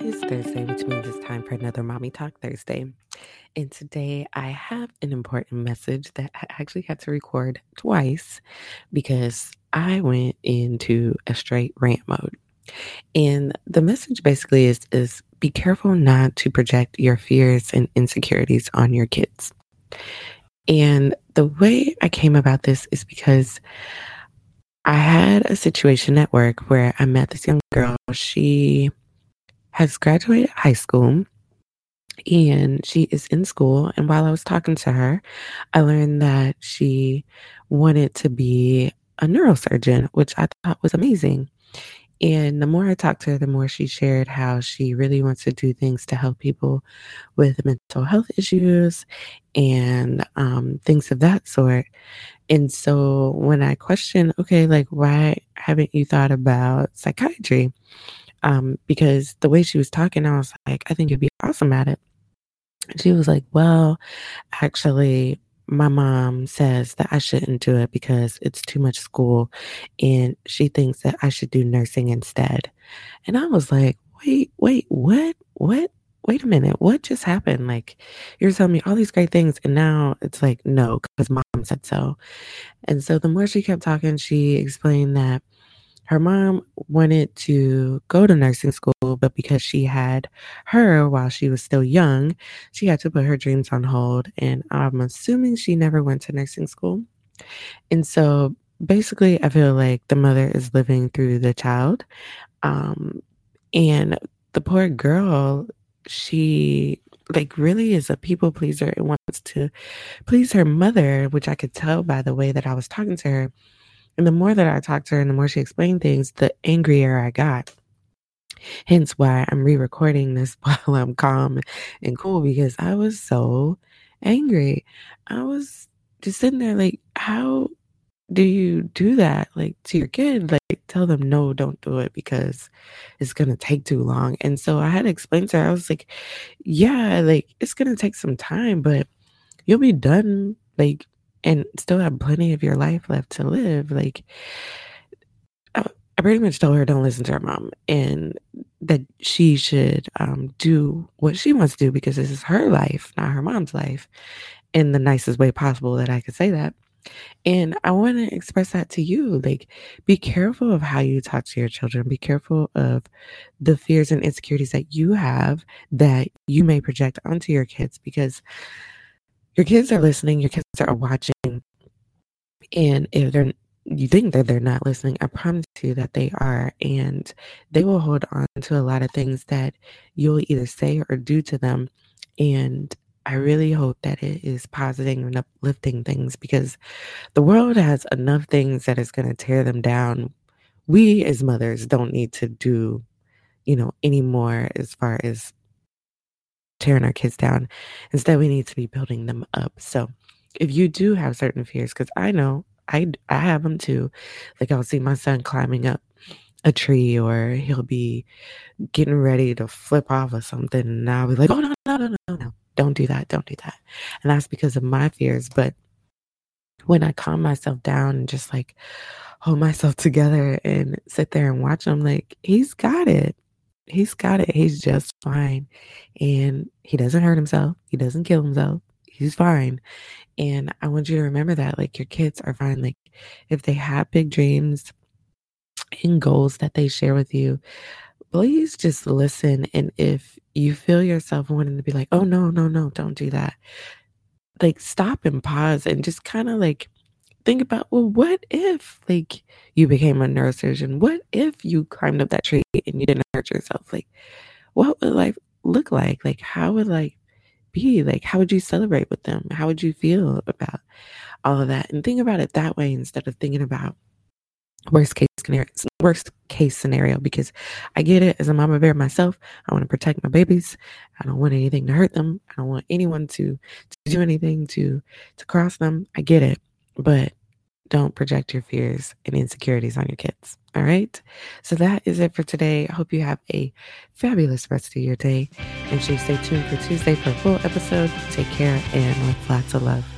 is Thursday, which means it's time for another Mommy Talk Thursday. And today I have an important message that I actually had to record twice because I went into a straight rant mode. And the message basically is is be careful not to project your fears and insecurities on your kids. And the way I came about this is because I had a situation at work where I met this young girl. She has graduated high school and she is in school. And while I was talking to her, I learned that she wanted to be a neurosurgeon, which I thought was amazing. And the more I talked to her, the more she shared how she really wants to do things to help people with mental health issues and um, things of that sort. And so when I questioned, okay, like, why haven't you thought about psychiatry? Um, because the way she was talking, I was like, I think you'd be awesome at it. She was like, Well, actually, my mom says that I shouldn't do it because it's too much school and she thinks that I should do nursing instead. And I was like, wait, wait, what? What? Wait a minute. What just happened? Like, you're telling me all these great things, and now it's like, no, because mom said so. And so the more she kept talking, she explained that her mom wanted to go to nursing school, but because she had her while she was still young, she had to put her dreams on hold. And I'm assuming she never went to nursing school. And so basically, I feel like the mother is living through the child. Um, and the poor girl, she like really is a people pleaser and wants to please her mother, which I could tell by the way that I was talking to her and the more that I talked to her and the more she explained things, the angrier I got. Hence why I'm re recording this while I'm calm and cool because I was so angry. I was just sitting there like, how do you do that like to your kid like tell them no don't do it because it's going to take too long and so i had to explain to her i was like yeah like it's going to take some time but you'll be done like and still have plenty of your life left to live. Like, I, pretty much told her don't listen to her mom and that she should um, do what she wants to do because this is her life, not her mom's life, in the nicest way possible that I could say that. And I want to express that to you. Like, be careful of how you talk to your children. Be careful of the fears and insecurities that you have that you may project onto your kids because your kids are listening, your kids are watching, and if they're you think that they're not listening, I promise you that they are. And they will hold on to a lot of things that you'll either say or do to them. And I really hope that it is positive and uplifting things because the world has enough things that is going to tear them down. We as mothers don't need to do, you know, anymore as far as tearing our kids down. Instead, we need to be building them up. So, if you do have certain fears, because I know I I have them too. Like I'll see my son climbing up a tree, or he'll be getting ready to flip off or something, and I'll be like, "Oh no, no, no, no, no! Don't do that! Don't do that!" And that's because of my fears. But when I calm myself down and just like hold myself together and sit there and watch him, like he's got it he's got it. He's just fine. And he doesn't hurt himself. He doesn't kill himself. He's fine. And I want you to remember that like your kids are fine. Like if they have big dreams and goals that they share with you, please just listen. And if you feel yourself wanting to be like, oh, no, no, no, don't do that, like stop and pause and just kind of like think about well what if like you became a neurosurgeon? What if you climbed up that tree and you didn't hurt yourself? Like what would life look like? Like how would like be? Like how would you celebrate with them? How would you feel about all of that? And think about it that way instead of thinking about worst case scenario worst case scenario because i get it. As a mama bear myself i want to protect my babies. I don't want anything to hurt them. I don't want anyone to to do anything to to cross them. I get it. But don't project your fears and insecurities on your kids. All right. So that is it for today. I hope you have a fabulous rest of your day. And sure stay tuned for Tuesday for a full episode. Take care and with lots of love.